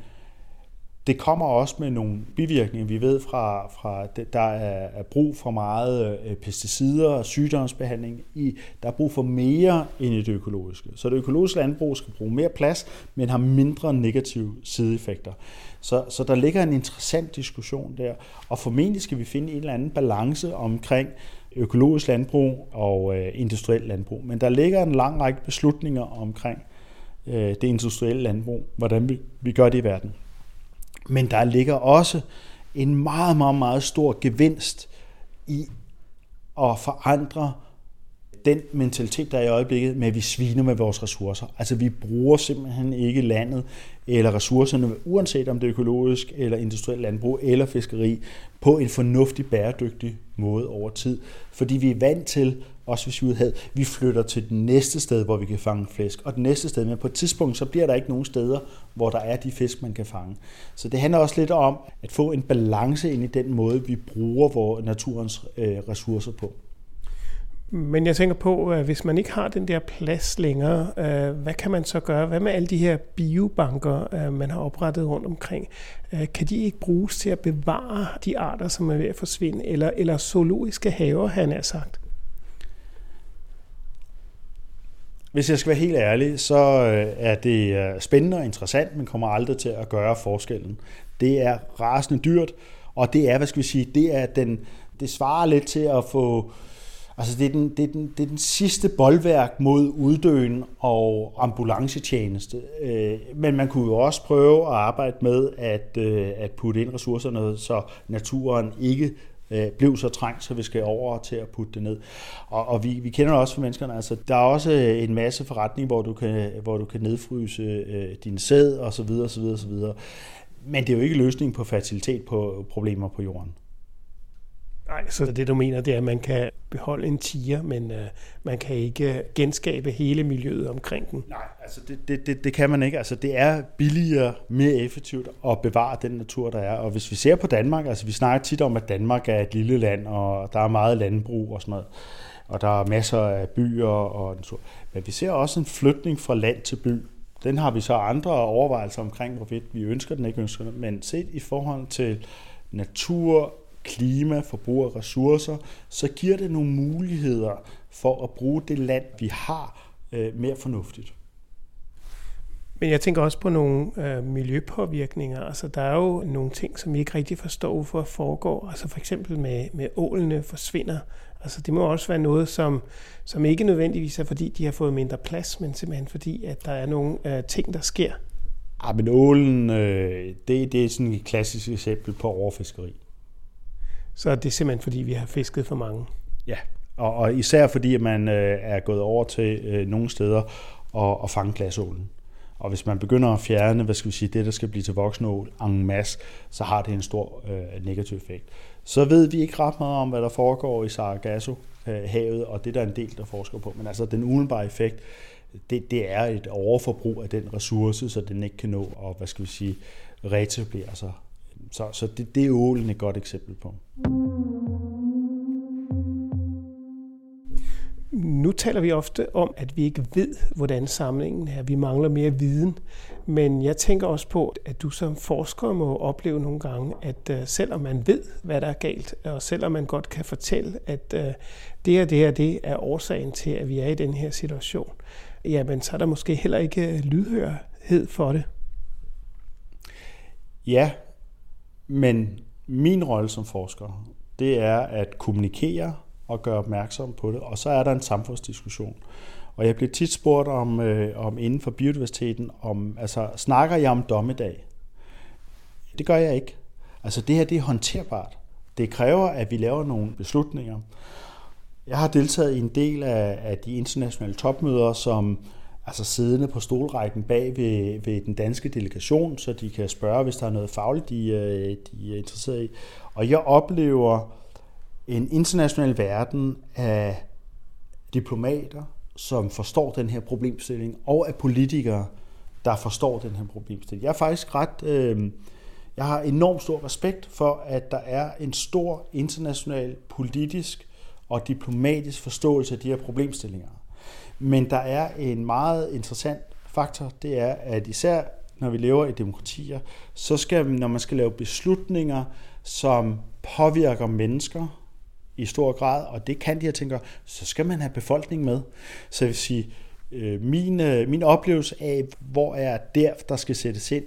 det kommer også med nogle bivirkninger. Vi ved fra, fra der er brug for meget øh, pesticider og sygdomsbehandling. I, der er brug for mere end i det økologiske. Så det økologiske landbrug skal bruge mere plads, men har mindre negative sideeffekter. Så, så der ligger en interessant diskussion der, og formentlig skal vi finde en eller anden balance omkring økologisk landbrug og øh, industrielt landbrug. Men der ligger en lang række beslutninger omkring øh, det industrielle landbrug, hvordan vi, vi gør det i verden. Men der ligger også en meget, meget, meget stor gevinst i at forandre den mentalitet, der er i øjeblikket med, at vi sviner med vores ressourcer. Altså vi bruger simpelthen ikke landet eller ressourcerne, uanset om det er økologisk eller industrielt landbrug eller fiskeri, på en fornuftig, bæredygtig måde over tid. Fordi vi er vant til, også hvis vi udhad, vi flytter til det næste sted, hvor vi kan fange fisk, og det næste sted, men på et tidspunkt, så bliver der ikke nogen steder, hvor der er de fisk, man kan fange. Så det handler også lidt om at få en balance ind i den måde, vi bruger vores naturens øh, ressourcer på. Men jeg tænker på, øh, hvis man ikke har den der plads længere, øh, hvad kan man så gøre? Hvad med alle de her biobanker, øh, man har oprettet rundt omkring? Kan de ikke bruges til at bevare de arter, som er ved at forsvinde? Eller, eller zoologiske haver, han er sagt? Hvis jeg skal være helt ærlig, så er det spændende og interessant, men kommer aldrig til at gøre forskellen. Det er rasende dyrt, og det er, hvad skal vi sige, det er den, det svarer lidt til at få Altså det er, den, det, er den, det er den sidste boldværk mod uddøen og ambulancetjeneste. Øh, men man kunne jo også prøve at arbejde med at, øh, at putte ind ressourcerne, så naturen ikke øh, blev så trængt, så vi skal over til at putte det ned. Og, og vi, vi kender det også for menneskerne. Altså, der er også øh, en masse forretning, hvor du kan, hvor du kan nedfryse øh, din sæd osv. osv. osv. Men det er jo ikke løsningen på fertilitet på problemer på jorden. Nej, så det du mener, det er, at man kan beholde en tiger, men øh, man kan ikke genskabe hele miljøet omkring den. Nej, altså det, det, det, det kan man ikke. Altså det er billigere, mere effektivt at bevare den natur, der er. Og hvis vi ser på Danmark, altså vi snakker tit om, at Danmark er et lille land, og der er meget landbrug og sådan noget. Og der er masser af byer og natur. Men vi ser også en flytning fra land til by. Den har vi så andre overvejelser omkring, hvorvidt vi ønsker den, ikke ønsker den. Men set i forhold til natur, klima, forbrug af ressourcer, så giver det nogle muligheder for at bruge det land, vi har, øh, mere fornuftigt. Men jeg tænker også på nogle øh, miljøpåvirkninger. Altså, der er jo nogle ting, som vi ikke rigtig forstår, hvorfor foregår. Altså for eksempel med, med ålene forsvinder. Altså det må også være noget, som, som ikke nødvendigvis er, fordi de har fået mindre plads, men simpelthen fordi, at der er nogle øh, ting, der sker. Ja, men ålen, øh, det, det er sådan et klassisk eksempel på overfiskeri. Så det er simpelthen fordi, vi har fisket for mange. Ja, og, og især fordi, at man øh, er gået over til øh, nogle steder og, og fange glasålen. Og hvis man begynder at fjerne, hvad skal vi sige, det der skal blive til voksenål en masse, så har det en stor øh, negativ effekt. Så ved vi ikke ret meget om, hvad der foregår i Sargasso-havet, øh, og det der er en del, der forsker på. Men altså den umiddelbare effekt, det, det er et overforbrug af den ressource, så den ikke kan nå at, hvad skal vi sige, reetablere sig så, så det, det er ålen et godt eksempel på. nu taler vi ofte om, at vi ikke ved, hvordan samlingen er. Vi mangler mere viden. Men jeg tænker også på, at du som forsker må opleve nogle gange, at uh, selvom man ved, hvad der er galt, og selvom man godt kan fortælle, at uh, det her, det her, det er årsagen til, at vi er i den her situation, jamen så er der måske heller ikke lydhørhed for det. Ja, men min rolle som forsker, det er at kommunikere og gøre opmærksom på det, og så er der en samfundsdiskussion. Og jeg bliver tit spurgt om, øh, om inden for biodiversiteten, om, altså, snakker jeg om dommedag? Det gør jeg ikke. Altså det her, det er håndterbart. Det kræver, at vi laver nogle beslutninger. Jeg har deltaget i en del af, af de internationale topmøder, som altså siddende på stolrækken bag ved, ved den danske delegation, så de kan spørge, hvis der er noget fagligt, de, øh, de er interesseret i. Og jeg oplever en international verden af diplomater, som forstår den her problemstilling, og af politikere, der forstår den her problemstilling. Jeg er faktisk ret... Øh, jeg har enormt stor respekt for, at der er en stor international politisk og diplomatisk forståelse af de her problemstillinger. Men der er en meget interessant faktor, det er, at især når vi lever i demokratier, så skal når man skal lave beslutninger, som påvirker mennesker i stor grad, og det kan de her tænker, så skal man have befolkningen med. Så jeg vil sige, øh, min, øh, min oplevelse af, hvor er der, der skal sættes ind,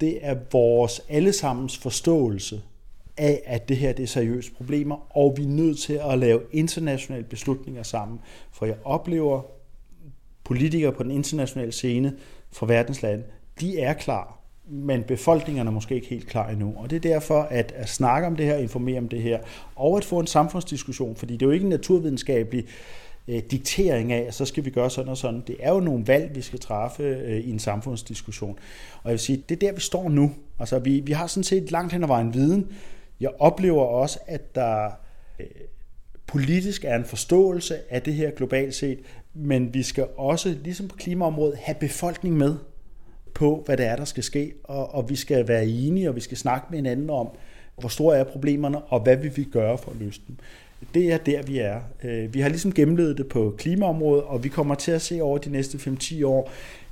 det er vores allesammens forståelse af, at det her det er seriøse problemer, og vi er nødt til at lave internationale beslutninger sammen. For jeg oplever politikere på den internationale scene fra verdens lande, de er klar, men befolkningerne er måske ikke helt klar endnu. Og det er derfor, at, at snakke om det her, informere om det her, og at få en samfundsdiskussion, fordi det er jo ikke en naturvidenskabelig øh, diktering af, at så skal vi gøre sådan og sådan. Det er jo nogle valg, vi skal træffe øh, i en samfundsdiskussion. Og jeg vil sige, det er der, vi står nu. Altså, vi, vi har sådan set langt hen ad vejen viden, jeg oplever også, at der øh, politisk er en forståelse af det her globalt set, men vi skal også, ligesom på klimaområdet, have befolkning med på, hvad det er, der skal ske, og, og vi skal være enige, og vi skal snakke med hinanden om, hvor store er problemerne, og hvad vil vi gøre for at løse dem. Det er der, vi er. Øh, vi har ligesom gennemlevet det på klimaområdet, og vi kommer til at se over de næste 5-10 år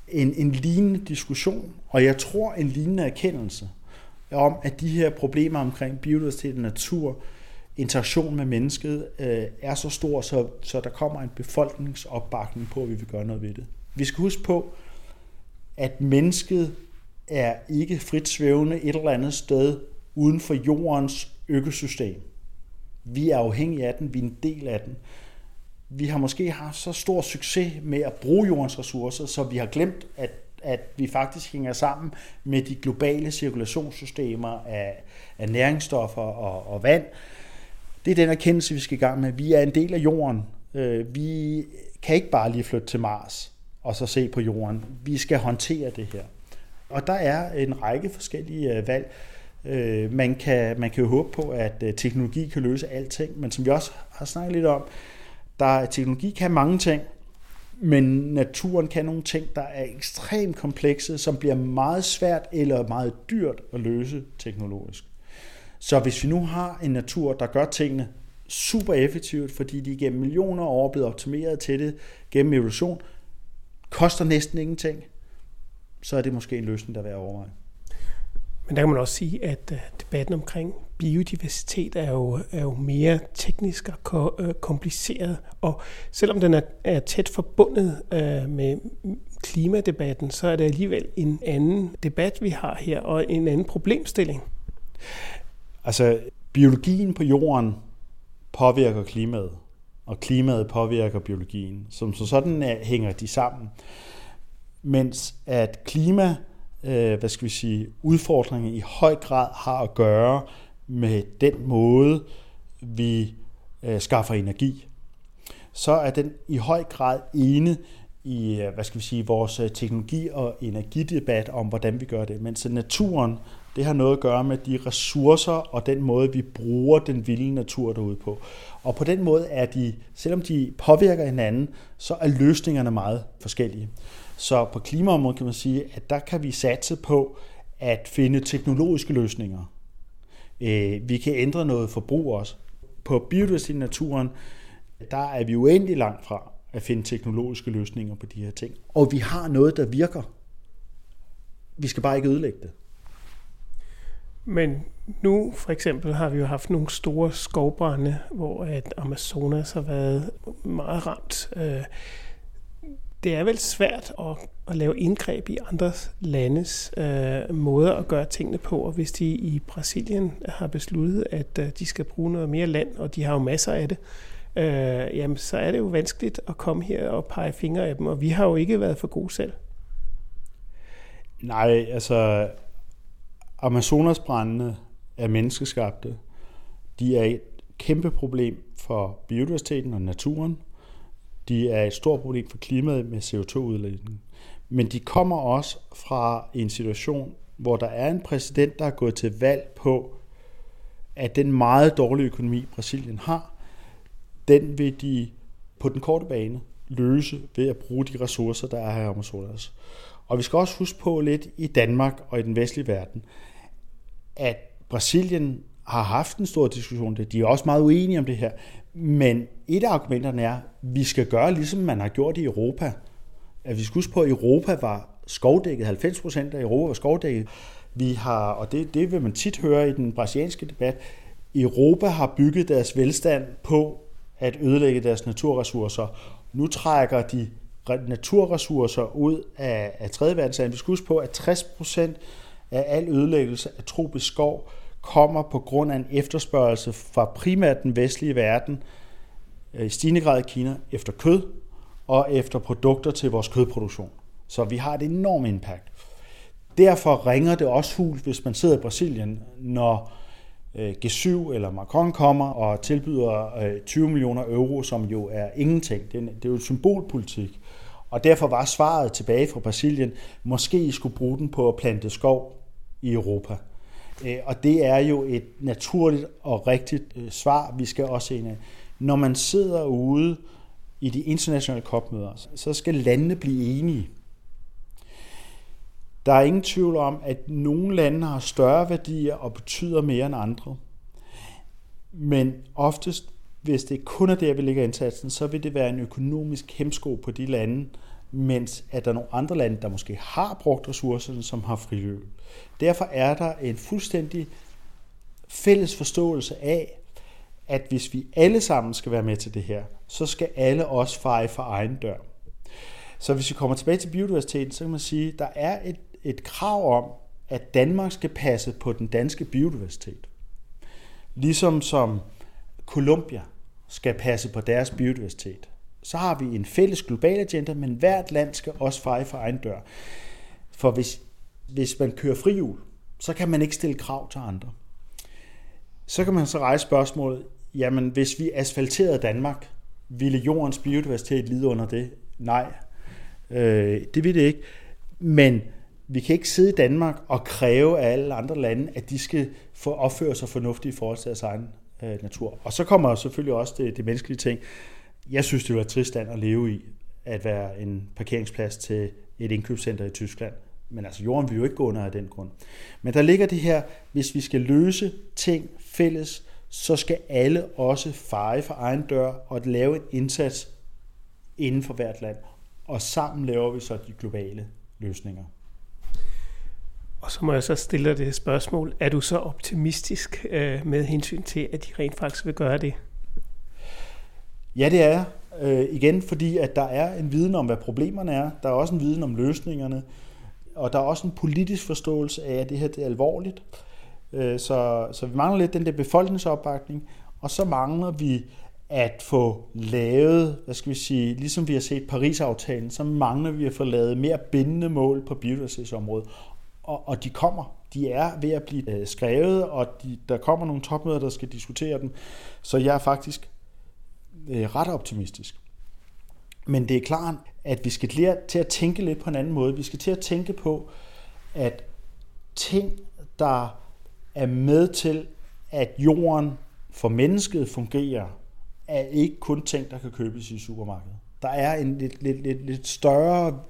en, en lignende diskussion, og jeg tror en lignende erkendelse om, at de her problemer omkring biodiversitet og natur, interaktion med mennesket, øh, er så stor, så, så der kommer en befolkningsopbakning på, at vi vil gøre noget ved det. Vi skal huske på, at mennesket er ikke frit svævende et eller andet sted uden for jordens økosystem. Vi er afhængige af den, vi er en del af den. Vi har måske haft så stor succes med at bruge jordens ressourcer, så vi har glemt, at at vi faktisk hænger sammen med de globale cirkulationssystemer af, af næringsstoffer og, og vand. Det er den erkendelse, vi skal i gang med. Vi er en del af jorden. Øh, vi kan ikke bare lige flytte til Mars og så se på jorden. Vi skal håndtere det her. Og der er en række forskellige øh, valg. Øh, man kan, man kan jo håbe på, at øh, teknologi kan løse alting, men som vi også har snakket lidt om, der teknologi kan mange ting, men naturen kan nogle ting, der er ekstremt komplekse, som bliver meget svært eller meget dyrt at løse teknologisk. Så hvis vi nu har en natur, der gør tingene super effektivt, fordi de gennem millioner af år er blevet optimeret til det gennem evolution, koster næsten ingenting, så er det måske en løsning, der er værd at overveje. Men der kan man også sige, at øh, debatten omkring biodiversitet er jo, er jo mere teknisk og øh, kompliceret, og selvom den er, er tæt forbundet øh, med klimadebatten, så er det alligevel en anden debat, vi har her, og en anden problemstilling. Altså, biologien på jorden påvirker klimaet, og klimaet påvirker biologien. Som så sådan hænger de sammen. Mens at klima øh, hvad skal vi sige, udfordringer i høj grad har at gøre med den måde, vi øh, skaffer energi, så er den i høj grad ene i øh, hvad skal vi sige, vores øh, teknologi- og energidebat om, hvordan vi gør det. Mens naturen, det har noget at gøre med de ressourcer og den måde, vi bruger den vilde natur derude på. Og på den måde er de, selvom de påvirker hinanden, så er løsningerne meget forskellige. Så på klimaområdet kan man sige, at der kan vi satse på at finde teknologiske løsninger. Øh, vi kan ændre noget forbrug også. På biodiversitet i naturen, Der er vi uendelig langt fra at finde teknologiske løsninger på de her ting. Og vi har noget, der virker. Vi skal bare ikke ødelægge det. Men nu for eksempel har vi jo haft nogle store skovbrænde, hvor at Amazonas har været meget ramt. Øh, det er vel svært at, at lave indgreb i andres landes øh, måder at gøre tingene på, og hvis de i Brasilien har besluttet, at øh, de skal bruge noget mere land, og de har jo masser af det, øh, jamen så er det jo vanskeligt at komme her og pege fingre af dem, og vi har jo ikke været for gode selv. Nej, altså Amazonasbrændene er menneskeskabte. De er et kæmpe problem for biodiversiteten og naturen. De er et stort problem for klimaet med CO2-udledningen. Men de kommer også fra en situation, hvor der er en præsident, der er gået til valg på, at den meget dårlige økonomi, Brasilien har, den vil de på den korte bane løse ved at bruge de ressourcer, der er her i Amazonas. Og vi skal også huske på lidt i Danmark og i den vestlige verden, at Brasilien har haft en stor diskussion. De er også meget uenige om det her. Men et af argumenterne er, at vi skal gøre ligesom man har gjort i Europa. At vi skal huske på, at Europa var skovdækket. 90 procent af Europa var skovdækket. Vi har, og det, det vil man tit høre i den brasilianske debat, Europa har bygget deres velstand på at ødelægge deres naturressourcer. Nu trækker de naturressourcer ud af, af 3. verdenslande. Vi skal huske på, at 60 procent af al ødelæggelse af tropisk skov kommer på grund af en efterspørgsel fra primært den vestlige verden, øh, i stigende grad i Kina, efter kød og efter produkter til vores kødproduktion. Så vi har et enormt impact. Derfor ringer det også hul, hvis man sidder i Brasilien, når øh, G7 eller Macron kommer og tilbyder øh, 20 millioner euro, som jo er ingenting. Det er jo symbolpolitik. Og derfor var svaret tilbage fra Brasilien, måske I skulle bruge den på at plante skov i Europa. Øh, og det er jo et naturligt og rigtigt øh, svar, vi skal også ind. Når man sidder ude i de internationale kopmøder, så skal landene blive enige. Der er ingen tvivl om, at nogle lande har større værdier og betyder mere end andre. Men oftest, hvis det kun er der, vi lægger indsatsen, så vil det være en økonomisk hemsko på de lande, mens at der er nogle andre lande, der måske har brugt ressourcerne, som har friløb. Derfor er der en fuldstændig fælles forståelse af, at hvis vi alle sammen skal være med til det her, så skal alle også feje for egen dør. Så hvis vi kommer tilbage til biodiversiteten, så kan man sige, at der er et, et krav om, at Danmark skal passe på den danske biodiversitet. Ligesom som Colombia skal passe på deres biodiversitet så har vi en fælles global agenda, men hvert land skal også feje for egen dør. For hvis, hvis man kører frihjul, så kan man ikke stille krav til andre. Så kan man så rejse spørgsmålet, jamen hvis vi asfalterede Danmark, ville jordens biodiversitet lide under det? Nej, øh, det vil det ikke. Men vi kan ikke sidde i Danmark og kræve af alle andre lande, at de skal få opføre sig fornuftigt i forhold til deres egen øh, natur. Og så kommer selvfølgelig også det, det menneskelige ting jeg synes, det var et trist at leve i, at være en parkeringsplads til et indkøbscenter i Tyskland. Men altså, jorden vil jo ikke gå under af den grund. Men der ligger det her, hvis vi skal løse ting fælles, så skal alle også feje for egen dør og lave en indsats inden for hvert land. Og sammen laver vi så de globale løsninger. Og så må jeg så stille dig det spørgsmål. Er du så optimistisk øh, med hensyn til, at de rent faktisk vil gøre det? Ja, det er jeg. Øh, igen, fordi at der er en viden om, hvad problemerne er. Der er også en viden om løsningerne. Og der er også en politisk forståelse af, at det her det er alvorligt. Øh, så, så vi mangler lidt den der befolkningsopbakning. Og så mangler vi at få lavet, hvad skal vi sige, ligesom vi har set Paris-aftalen, så mangler vi at få lavet mere bindende mål på biodiversitetsområdet. Og, og de kommer. De er ved at blive øh, skrevet, og de, der kommer nogle topmøder, der skal diskutere dem. Så jeg er faktisk Øh, ret optimistisk. Men det er klart, at vi skal lære til at tænke lidt på en anden måde. Vi skal til at tænke på, at ting, der er med til, at jorden for mennesket fungerer, er ikke kun ting, der kan købes i supermarkedet. Der er en lidt, lidt, lidt, lidt større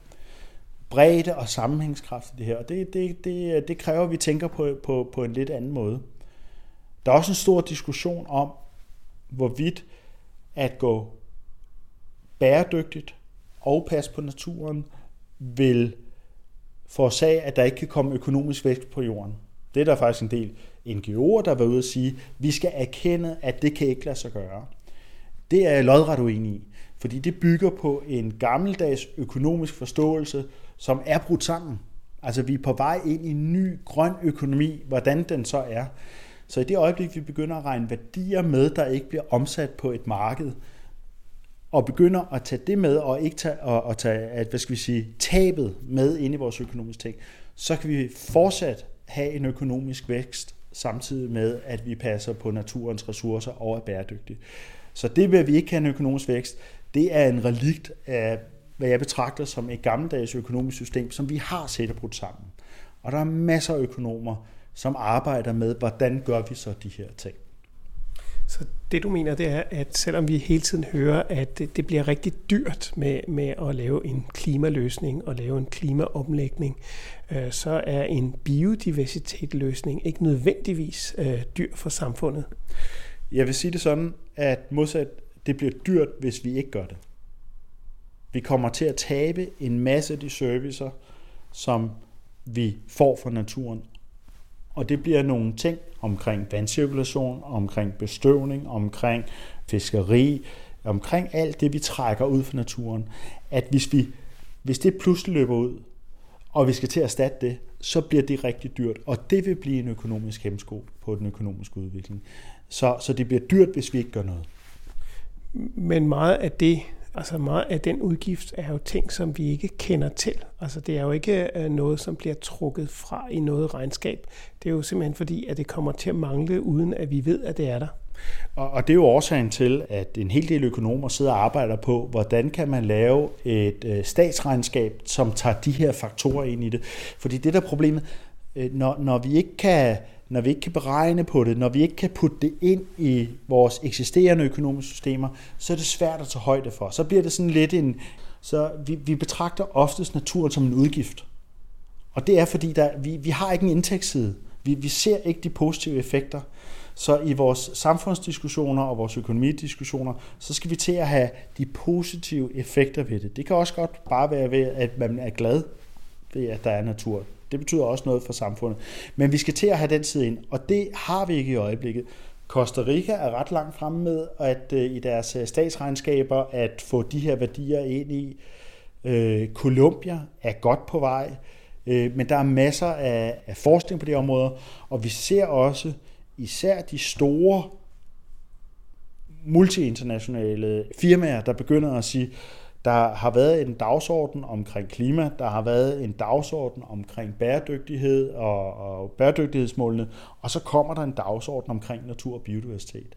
bredde og sammenhængskraft i det her, og det, det, det, det kræver, at vi tænker på, på, på en lidt anden måde. Der er også en stor diskussion om, hvorvidt at gå bæredygtigt og passe på naturen vil forårsage, at der ikke kan komme økonomisk vækst på jorden. Det er der faktisk en del NGO'er, der var ude at sige, at vi skal erkende, at det kan ikke lade sig gøre. Det er jeg lodret uenig i, fordi det bygger på en gammeldags økonomisk forståelse, som er brudt sammen. Altså vi er på vej ind i en ny grøn økonomi, hvordan den så er. Så i det øjeblik, vi begynder at regne værdier med, der ikke bliver omsat på et marked, og begynder at tage det med, og ikke tage, og, og tage at, hvad skal vi sige, tabet med ind i vores økonomiske ting, så kan vi fortsat have en økonomisk vækst, samtidig med, at vi passer på naturens ressourcer og er bæredygtige. Så det vil vi ikke have en økonomisk vækst, det er en relikt af, hvad jeg betragter som et gammeldags økonomisk system, som vi har set og brudt sammen. Og der er masser af økonomer, som arbejder med, hvordan gør vi så de her ting. Så det du mener, det er, at selvom vi hele tiden hører, at det, bliver rigtig dyrt med, med at lave en klimaløsning og lave en klimaomlægning, øh, så er en biodiversitetsløsning ikke nødvendigvis øh, dyr for samfundet. Jeg vil sige det sådan, at modsat det bliver dyrt, hvis vi ikke gør det. Vi kommer til at tabe en masse af de servicer, som vi får fra naturen. Og det bliver nogle ting omkring vandcirkulation, omkring bestøvning, omkring fiskeri, omkring alt det, vi trækker ud fra naturen. At hvis, vi, hvis det pludselig løber ud, og vi skal til at erstatte det, så bliver det rigtig dyrt, og det vil blive en økonomisk hemsko på den økonomiske udvikling. Så, så det bliver dyrt, hvis vi ikke gør noget. Men meget af det, altså meget af den udgift er jo ting, som vi ikke kender til. Altså det er jo ikke øh, noget, som bliver trukket fra i noget regnskab. Det er jo simpelthen fordi, at det kommer til at mangle, uden at vi ved, at det er der. Og, og det er jo årsagen til, at en hel del økonomer sidder og arbejder på, hvordan kan man lave et øh, statsregnskab, som tager de her faktorer ind i det. Fordi det der er problemet, øh, når, når vi ikke kan når vi ikke kan beregne på det, når vi ikke kan putte det ind i vores eksisterende økonomiske systemer, så er det svært at tage højde for. Så bliver det sådan lidt en... Så vi, vi betragter oftest naturen som en udgift. Og det er fordi, der, vi, vi har ikke en indtægtsside. Vi, vi ser ikke de positive effekter. Så i vores samfundsdiskussioner og vores økonomidiskussioner, så skal vi til at have de positive effekter ved det. Det kan også godt bare være ved, at man er glad ved, at der er natur. Det betyder også noget for samfundet. Men vi skal til at have den side ind, og det har vi ikke i øjeblikket. Costa Rica er ret langt fremme med at øh, i deres øh, statsregnskaber at få de her værdier ind i. Øh, Colombia er godt på vej, øh, men der er masser af, af forskning på det område, og vi ser også især de store multinationale firmaer, der begynder at sige, der har været en dagsorden omkring klima, der har været en dagsorden omkring bæredygtighed og, og bæredygtighedsmålene, og så kommer der en dagsorden omkring natur og biodiversitet.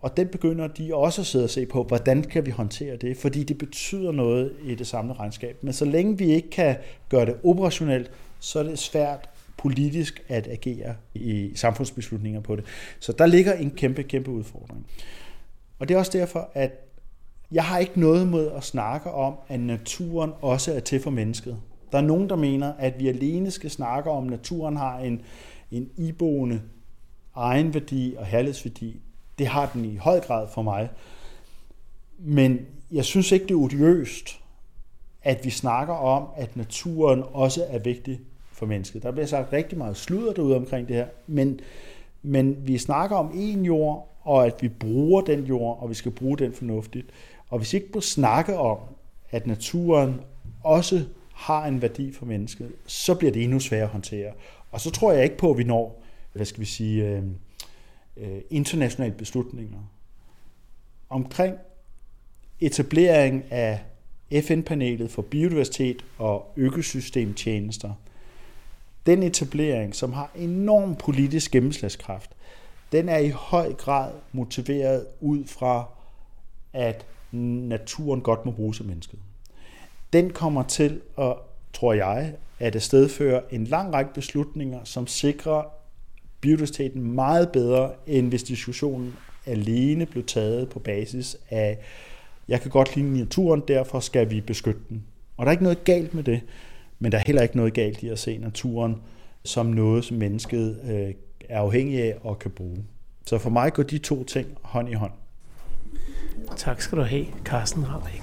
Og den begynder de også at sidde og se på, hvordan kan vi håndtere det, fordi det betyder noget i det samlede regnskab. Men så længe vi ikke kan gøre det operationelt, så er det svært politisk at agere i samfundsbeslutninger på det. Så der ligger en kæmpe, kæmpe udfordring. Og det er også derfor, at jeg har ikke noget mod at snakke om, at naturen også er til for mennesket. Der er nogen, der mener, at vi alene skal snakke om, at naturen har en, en iboende egenværdi og herlighedsværdi. Det har den i høj grad for mig. Men jeg synes ikke, det er odiøst, at vi snakker om, at naturen også er vigtig for mennesket. Der bliver sagt rigtig meget sludder derude omkring det her, men, men vi snakker om en jord, og at vi bruger den jord, og vi skal bruge den fornuftigt. Og hvis I ikke må snakke om, at naturen også har en værdi for mennesket, så bliver det endnu sværere at håndtere. Og så tror jeg ikke på, at vi når, hvad skal vi sige, øh, øh internationale beslutninger. Omkring etablering af FN-panelet for biodiversitet og økosystemtjenester, den etablering, som har enorm politisk gennemslagskraft, den er i høj grad motiveret ud fra, at naturen godt må bruges af mennesket. Den kommer til at, tror jeg, at det stedfører en lang række beslutninger, som sikrer biodiversiteten meget bedre, end hvis diskussionen alene blev taget på basis af, jeg kan godt lide naturen, derfor skal vi beskytte den. Og der er ikke noget galt med det, men der er heller ikke noget galt i at se naturen som noget, som mennesket øh, er afhængig af og kan bruge. Så for mig går de to ting hånd i hånd. Tak skal du have, Carsten Rabeck.